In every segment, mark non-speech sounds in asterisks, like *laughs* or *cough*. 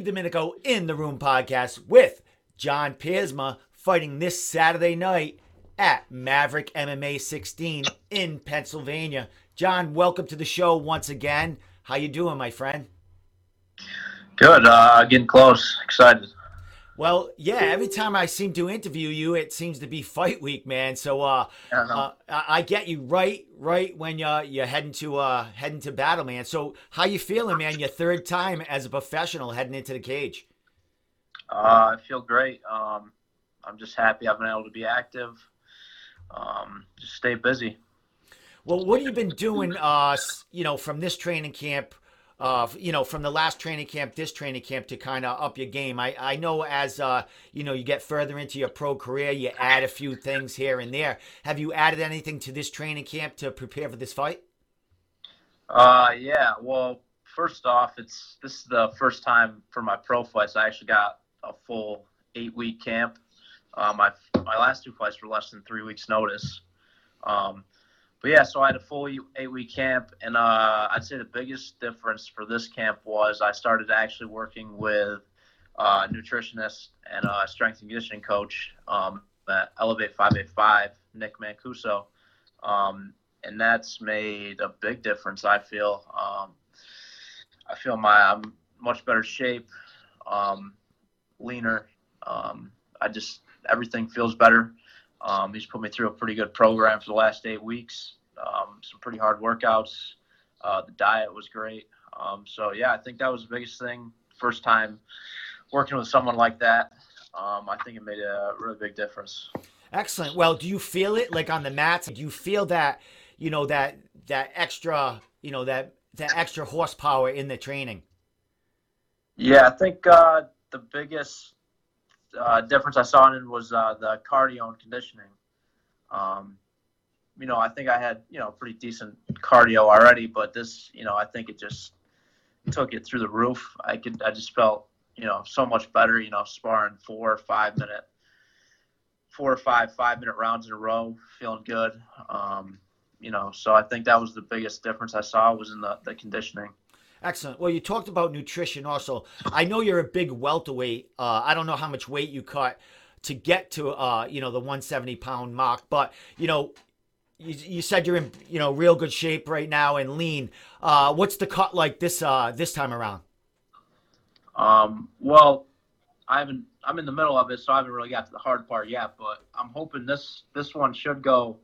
Steve Domenico in the Room podcast with Jon Piersma fighting this Saturday night at Maverick MMA 16 in Pennsylvania. Jon, welcome to the show once again. How you doing, my friend? Good. Uh, getting close. Excited. Well, yeah. Every time I seem to interview you, it seems to be fight week, man. So, uh, uh, I get you right, right when you're you're heading to uh heading to battle, man. So, how you feeling, man? Your third time as a professional heading into the cage. Uh, I feel great. Um, I'm just happy I've been able to be active. Um, just stay busy. Well, what have you been doing? Uh, you know, from this training camp uh, you know, from the last training camp, this training camp to kind of up your game. I, I know as, uh, you know, you get further into your pro career, you add a few things here and there. Have you added anything to this training camp to prepare for this fight? Uh, yeah. Well, first off, it's this is the first time for my pro fights. I actually got a full eight week camp. My my last two fights were less than three weeks notice. Um, but yeah, so I had a full eight week camp, and uh, I'd say the biggest difference for this camp was I started actually working with uh, nutritionist and a strength and conditioning coach um, at Elevate 585, Nick Mancuso. Um, and that's made a big difference, I feel. Um, I feel my I'm much better shape, um, leaner. Um, I just everything feels better. Um, he's put me through a pretty good program for the last eight weeks. Um, some pretty hard workouts. Uh, the diet was great. Um, so yeah, I think that was the biggest thing. First time working with someone like that. Um, I think it made a really big difference. Excellent. Well, do you feel it like on the mats? Do you feel that you know that that extra you know that that extra horsepower in the training? Yeah, I think uh, the biggest uh, difference I saw in it was uh, the cardio and conditioning. Um, you know, I think I had you know pretty decent cardio already, but this, you know, I think it just took it through the roof. I could, I just felt you know so much better. You know, sparring four or five minute, four or five five minute rounds in a row, feeling good. Um, you know, so I think that was the biggest difference I saw was in the, the conditioning. Excellent. Well, you talked about nutrition also. I know you're a big welterweight. Uh, I don't know how much weight you cut to get to, uh, you know, the 170 pound mark, but you know, you, you said you're in, you know, real good shape right now and lean. Uh, what's the cut like this uh, this time around? Um, well, I haven't. I'm in the middle of it, so I haven't really got to the hard part yet. But I'm hoping this this one should go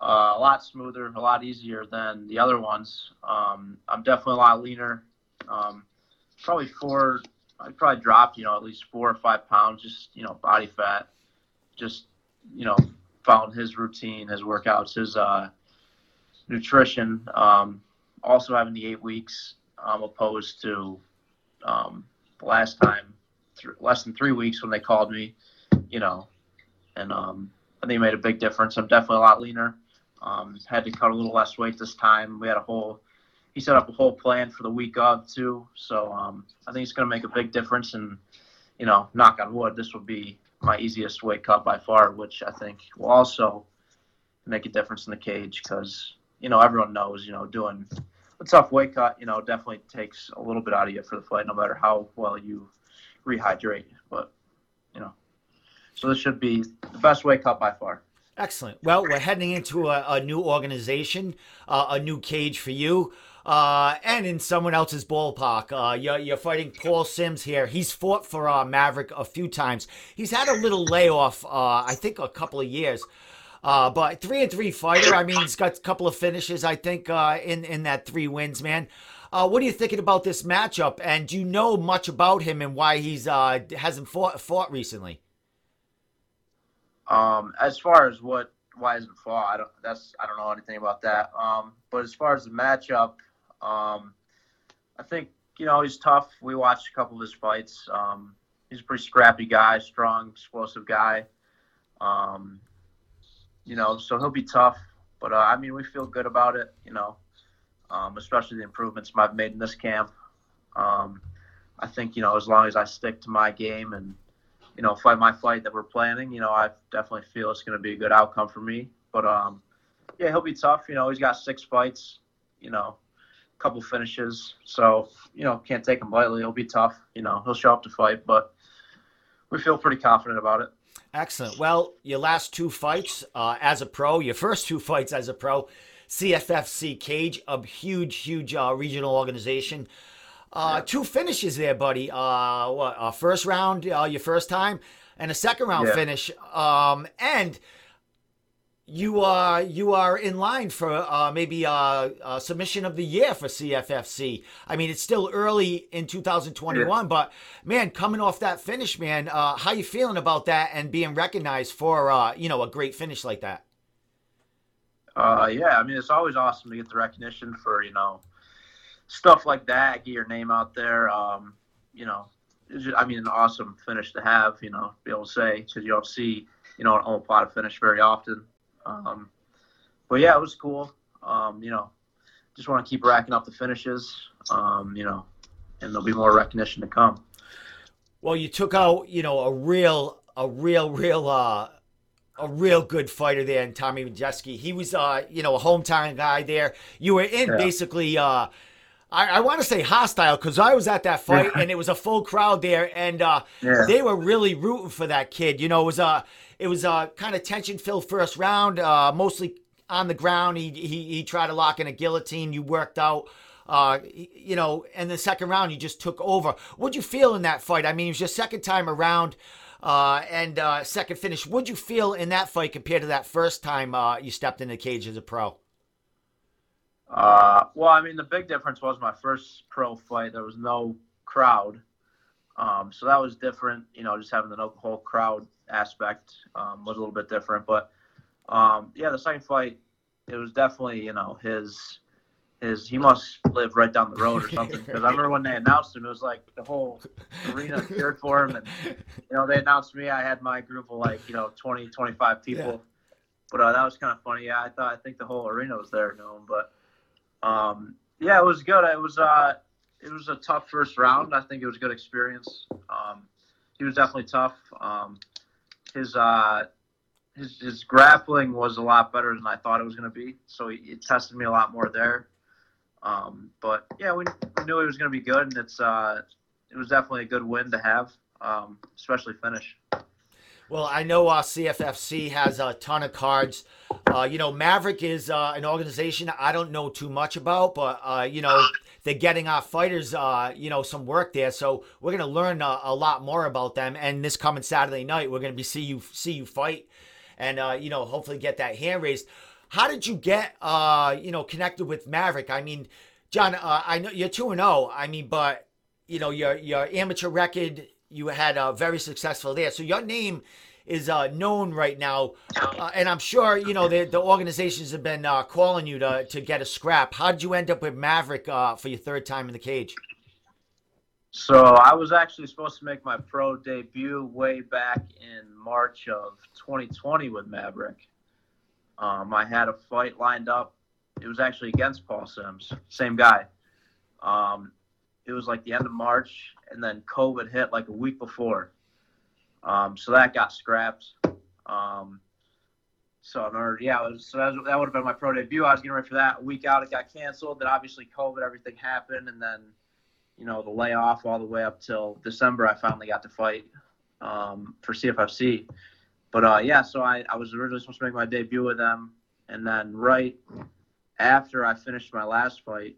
uh, a lot smoother, a lot easier than the other ones. Um, I'm definitely a lot leaner. Um, probably four. I probably dropped, you know, at least four or five pounds, just you know, body fat. Just you know, found his routine, his workouts, his uh, nutrition. Um, also having the eight weeks, um, opposed to um, last time, th- less than three weeks when they called me, you know, and um, I think it made a big difference. I'm definitely a lot leaner. Um, had to cut a little less weight this time. We had a whole, he set up a whole plan for the week of too. So um, I think it's going to make a big difference. And you know, knock on wood, this will be my easiest weight cut by far, which I think will also make a difference in the cage because you know everyone knows you know doing a tough weight cut you know definitely takes a little bit out of you for the fight, no matter how well you rehydrate. But you know, so this should be the best weight cut by far. Excellent. Well, we're heading into a, a new organization, uh, a new cage for you, uh, and in someone else's ballpark. Uh, you're, you're fighting Paul Sims here. He's fought for uh, Maverick a few times. He's had a little layoff, uh, I think, a couple of years. Uh, but three and three fighter. I mean, he's got a couple of finishes. I think in in that three wins, man. what are you thinking about this matchup? And do you know much about him and why he's hasn't fought fought recently? Um, as far as what why isn't fall, I don't that's I don't know anything about that. Um, but as far as the matchup, um, I think you know he's tough. We watched a couple of his fights. Um, he's a pretty scrappy guy, strong, explosive guy. Um, you know, so he'll be tough. But uh, I mean, we feel good about it. You know, um, especially the improvements I've made in this camp. Um, I think you know as long as I stick to my game and you know, fight my fight that we're planning, you know, I definitely feel it's going to be a good outcome for me. But um, yeah, he'll be tough. You know, he's got six fights. You know, a couple finishes. So you know, can't take him lightly. It'll be tough. You know, he'll show up to fight, but we feel pretty confident about it. Excellent. Well, your last two fights uh, as a pro, your first two fights as a pro, CFFC Cage, a huge, huge uh, regional organization. Uh. Two finishes there, buddy. Uh, what, uh, first round, uh, your first time, and a second round yeah. finish. Um, and you are you are in line for uh, maybe a, a, submission of the year for CFFC. I mean, it's still early in 2021, yeah. but man, coming off that finish, man, uh, how you feeling about that and being recognized for uh, you know a great finish like that? Uh, yeah, I mean, it's always awesome to get the recognition for you know stuff like that. Get your name out there. Um, you know, just, I mean, an awesome finish to have. You know, be able to say because you don't see you know an omoplata finish very often. Um, but yeah, it was cool. Um, you know, just want to keep racking up the finishes. Um, you know, and there'll be more recognition to come. Well, you took out, you know, a real, a real, real, uh, a real good fighter there in Tommy Majeski. He was, uh, you know, a hometown guy there. You were in yeah. basically, uh, I, I want to say hostile because I was at that fight and it was a full crowd there, and uh, yeah. they were really rooting for that kid. You know, it was a uh, it was a kind of tension filled first round, uh, mostly on the ground. He, he he tried to lock in a guillotine. You worked out. Uh, you know, and the second round you just took over. What'd you feel in that fight? I mean, it was your second time around, uh, and uh, second finish. What'd you feel in that fight compared to that first time uh, you stepped in the cage as a pro? Uh, well, I mean, the big difference was my first pro fight. There was no crowd, um, so that was different. You know, just having the whole crowd aspect um, was a little bit different. But um, yeah, the second fight, it was definitely you know his his he must live right down the road or something because I remember when they announced him, it was like the whole arena cheered for him, and you know they announced me. I had my group of like you know 20, 25 people. Yeah. But uh, that was kind of funny. Yeah, I thought I think the whole arena was there, you know. But um, yeah, it was good. It was uh, it was a tough first round. I think it was a good experience. Um, he was definitely tough. Um, his uh, his his grappling was a lot better than I thought it was going to be. So he, it tested me a lot more there. Um, but yeah, we, we knew he was going to be good, and it's uh, it was definitely a good win to have, um, especially finish. Well, I know uh, CFFC has a ton of cards. Uh, you know, Maverick is uh, an organization I don't know too much about, but uh, you know, they're getting our fighters, uh, you know, some work there. So we're gonna learn a, a, lot more about them. And this coming Saturday night, we're gonna be see you see you fight, and uh, you know, hopefully get that hand raised. How did you get, you know, connected with Maverick? I mean, Jon, I know you're two and zero. Oh, I mean, but you know, your your amateur record you had uh, very successful there. So your name is uh, known right now, uh, and I'm sure you know the, the organizations have been uh, calling you to to get a scrap. How did you end up with Maverick uh, for your third time in the cage? So I was actually supposed to make my pro debut way back in March of 2020 with Maverick. Um, I had a fight lined up. It was actually against Paul Sims, same guy. Um, it was like the end of March, and then COVID hit like a week before. Um, so that got scrapped. Um, so I remember, yeah, was, so that, that would have been my pro debut. I was getting ready for that. A week out, it got canceled. Then obviously COVID, everything happened, and then you know the layoff all the way up till December. I finally got to fight um, for CFFC. But uh, yeah, so I, I was originally supposed to make my debut with them, and then right after I finished my last fight,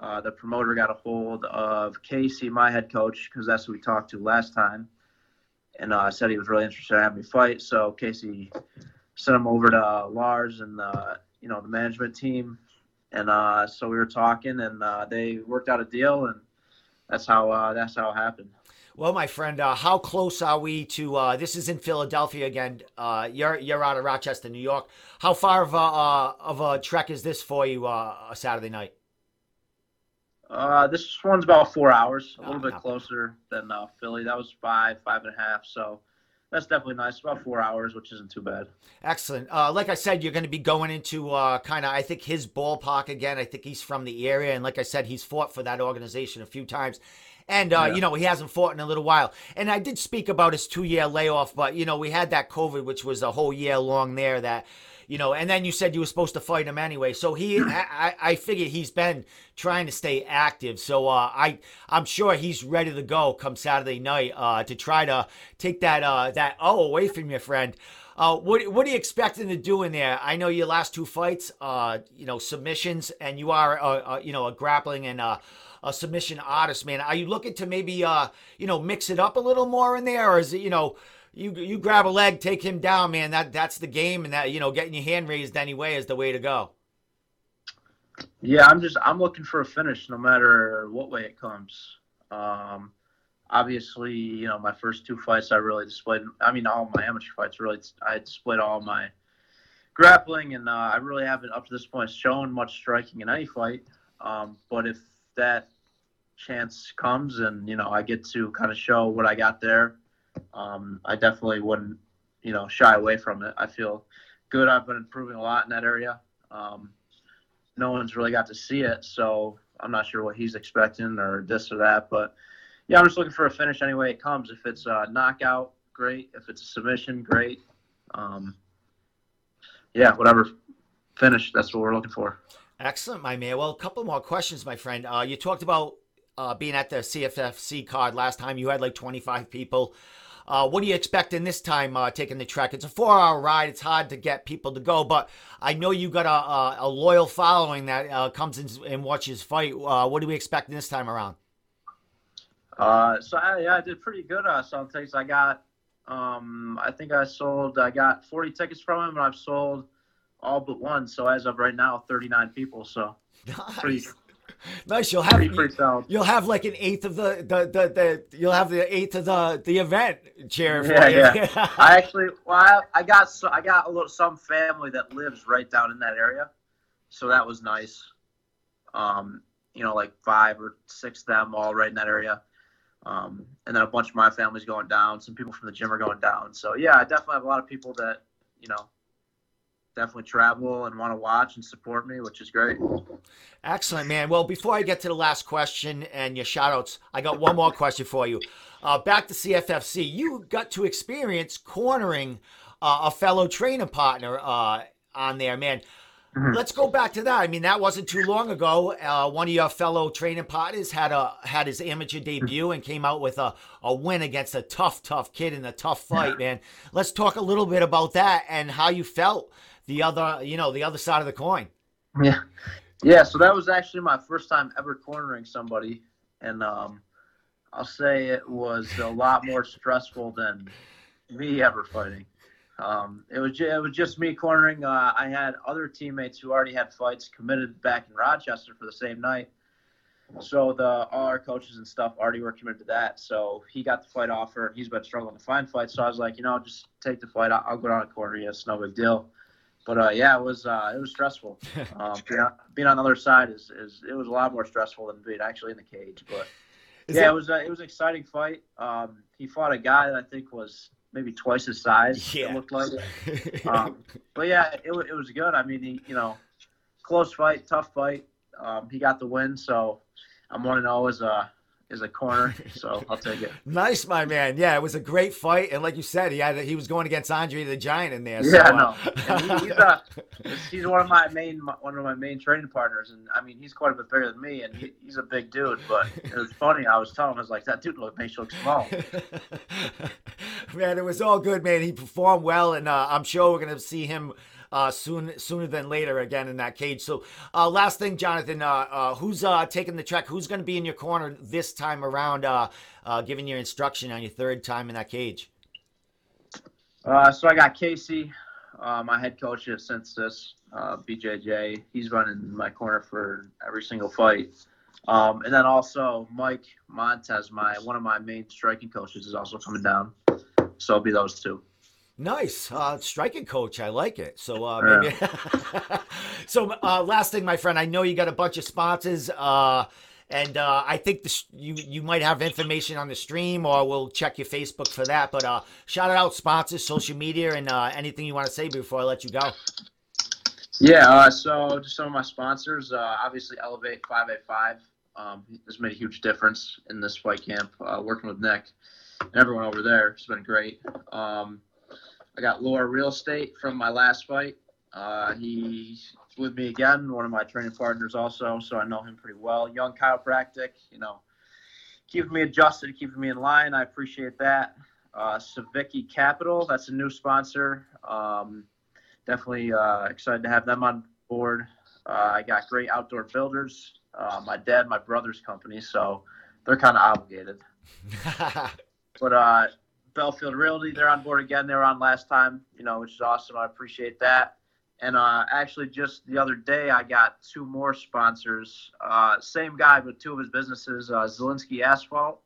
uh, the promoter got a hold of Casey, my head coach, because that's who we talked to last time, and uh, said he was really interested in having me fight. So Casey sent him over to Lars and the you know the management team, and uh, so we were talking, and uh, they worked out a deal, and that's how uh, that's how it happened. Well, my friend, uh, how close are we to? Uh, this is in Philadelphia again. Uh, you're you're out of Rochester, New York. How far of a uh, of a trek is this for you? Uh, a Saturday night. Uh, this one's about four hours, a little bit closer than uh, Philly. That was five, five and a half. So that's definitely nice. About four hours, which isn't too bad. Excellent. Uh, like I said, you're going to be going into uh, kind of, I think, his ballpark again. I think he's from the area. And like I said, he's fought for that organization a few times. And uh, Yeah. you know he hasn't fought in a little while. And I did speak about his two-year layoff, but you know we had that COVID, which was a whole year long there. That you know, and then you said you were supposed to fight him anyway. So he, I, I figure he's been trying to stay active. So uh, I, I'm sure he's ready to go come Saturday night uh, to try to take that uh, that oh away from your friend. Uh, what what are you expecting to do in there? I know your last two fights, uh, you know, submissions, and you are, uh, uh, you know, a grappling and uh, a submission artist, man. Are you looking to maybe, uh, you know, mix it up a little more in there, or is it, you know, you you grab a leg, take him down, man? That that's the game, and that you know, getting your hand raised anyway is the way to go. Yeah, I'm just I'm looking for a finish no matter what way it comes. Um, obviously, you know, my first two fights I really displayed. I mean, all my amateur fights really I displayed all my grappling, and uh, I really haven't up to this point shown much striking in any fight. Um, but if that chance comes and you know I get to kind of show what I got there, um, I definitely wouldn't you know shy away from it. I feel good. I've been improving a lot in that area. Um, no one's really got to see it, so I'm not sure what he's expecting or this or that. But yeah, I'm just looking for a finish anyway it comes. If it's a knockout, great. If it's a submission, great. Um, yeah, whatever finish, that's what we're looking for. Excellent, my man. Well, a couple more questions, my friend. Uh, you talked about uh, being at the CFFC card last time. You had like 25 people. Uh, what are you expecting this time uh, taking the trek? It's a four hour ride. It's hard to get people to go, but I know you got a, a, a loyal following that uh, comes in and watches fight. Uh, what are we expecting this time around? Uh, so I, yeah, I did pretty good on some tickets. I got, um, I think I sold, I got 40 tickets from him, and I've sold all but one. So as of right now, 39 people. So *laughs* pretty, *laughs* Nice. You'll have solid. you'll have like an eighth of the the, the, the you'll have the eighth of the the event chair Yeah, you. *laughs* I actually, well, I, I got so I got a little some family that lives right down in that area, so that was nice. Um, you know, like five or six of them all right in that area, um, and then a bunch of my family's going down. Some people from the gym are going down. So yeah, I definitely have a lot of people that you know definitely travel and want to watch and support me, which is great. Excellent, man. Well, before I get to the last question and your shout outs, I got one more question for you. Uh, back to CFFC, you got to experience cornering uh, a fellow trainer partner uh, on there, man. Mhm. Let's go back to that. I mean, that wasn't too long ago. Uh, one of your fellow training partners had a had his amateur debut and came out with a, a win against a tough, tough kid in a tough fight, man. Let's talk a little bit about that and how you felt the other, you know, the other side of the coin. Yeah, yeah. So that was actually my first time ever cornering somebody, and um, I'll say it was a lot more stressful than me ever fighting. Um, it was it was just me cornering. Uh, I had other teammates who already had fights committed back in Rochester for the same night. So the all our coaches and stuff already were committed to that. So he got the fight offer. He's been struggling to find fights. So I was like, you know, just take the fight. I'll, I'll go down and corner. It's no big deal. But uh, yeah, it was uh, it was stressful. *laughs* Um, being, on, being on the other side is, is it was a lot more stressful than being actually in the cage. But Is yeah, it- it was a, it was an exciting fight. Um, he fought a guy that I think was maybe twice his size. Yeah. It looked like. *laughs* Um, but yeah, it, it was good. I mean, he, you know, close fight, tough fight. Um, he got the win, so I'm one to know as a as a corner. *laughs* So I'll take it. Nice, my man. Yeah, it was a great fight, and like you said, he had he was going against Andre the Giant in there. so, Yeah, uh, no, and he, he's a *laughs* he's one of my main one of my main training partners, and I mean he's quite a bit bigger than me, and he, he's a big dude. But it was *laughs* funny. I was telling him, I was like, that dude look makes you look small. man, it was all good, man. He performed well, and uh, I'm sure we're gonna see him uh, soon, sooner than later again in that cage. So, uh, last thing, Jonathan, uh, uh, who's uh, taking the trek? Who's gonna be in your corner this time around? Uh, uh, giving your instruction on your third time in that cage. Uh, so I got Casey, my head coach at uh, BJJ. He's running my corner for every single fight. Um, and then also Mike Montez, my one of my main striking coaches, is also coming down. So it'll be those two. Nice, uh, striking coach. I like it. So uh, Yeah. *laughs* so uh, last thing, my friend, I know you got a bunch of sponsors, uh, and uh, I think the, you you might have information on the stream, or we'll check your Facebook for that. But uh, shout out sponsors, social media, and uh, anything you want to say before I let you go. Yeah. Uh, so just some of my sponsors, uh, obviously Elevate Five Eight Five. Um, has made a huge difference in this fight camp. Uh, working with Nick and everyone over there has been great. Um, I got Laura Real Estate from my last fight. Uh, he's with me again, one of my training partners also, so I know him pretty well. Young chiropractic, you know, keeping me adjusted, keeping me in line. I appreciate that. Uh, Savicki Capital, that's a new sponsor. Um, definitely uh, excited to have them on board. Uh, I got great outdoor builders. Uh, my dad, my brother's company, so they're kind of obligated. *laughs* but uh, Belfield Realty, they're on board again. They were on last time, you know, which is awesome. I appreciate that. And uh, actually, just the other day, I got two more sponsors. Uh, same guy, but two of his businesses, uh, Zielinski Asphalt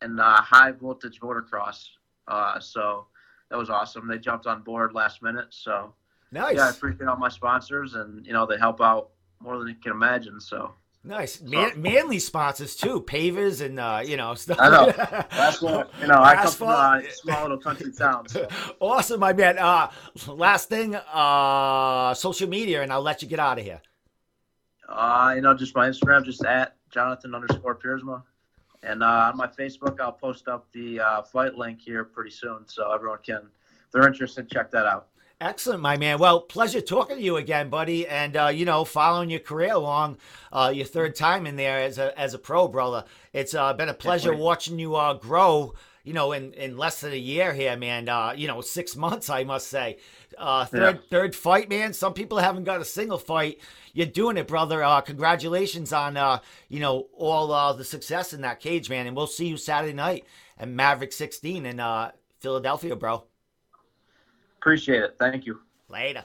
and uh, High Voltage Motocross. Uh, so that was awesome. They jumped on board last minute. So nice. yeah, I appreciate all my sponsors, and you know they help out more than you can imagine. So Nice, Man- manly sponsors too, pavers and uh, you know stuff. I know. *laughs* What you know. I come from a small little country town. So. *laughs* awesome, my man. Uh, last thing, uh, social media, and I'll let you get out of here. Uh, you know, just my Instagram, just at Jonathan underscore Piersma. And uh, on my Facebook, I'll post up the uh, fight link here pretty soon, so everyone can, if they're interested, check that out. Excellent, my man. Well, pleasure talking to you again, buddy. And uh, you know, following your career along, uh, your third time in there as a as a pro, brother. It's uh, been a pleasure watching you uh, grow. You know, in, in less than a year here, man. Uh, you know, six months, I must say. Uh, third yeah. third fight, man. Some people haven't got a single fight. You're doing it, brother. Uh, congratulations on uh, you know all uh, the success in that cage, man. And we'll see you Saturday night at Maverick 16 in uh, Philadelphia, bro. Appreciate it. Thank you. Later.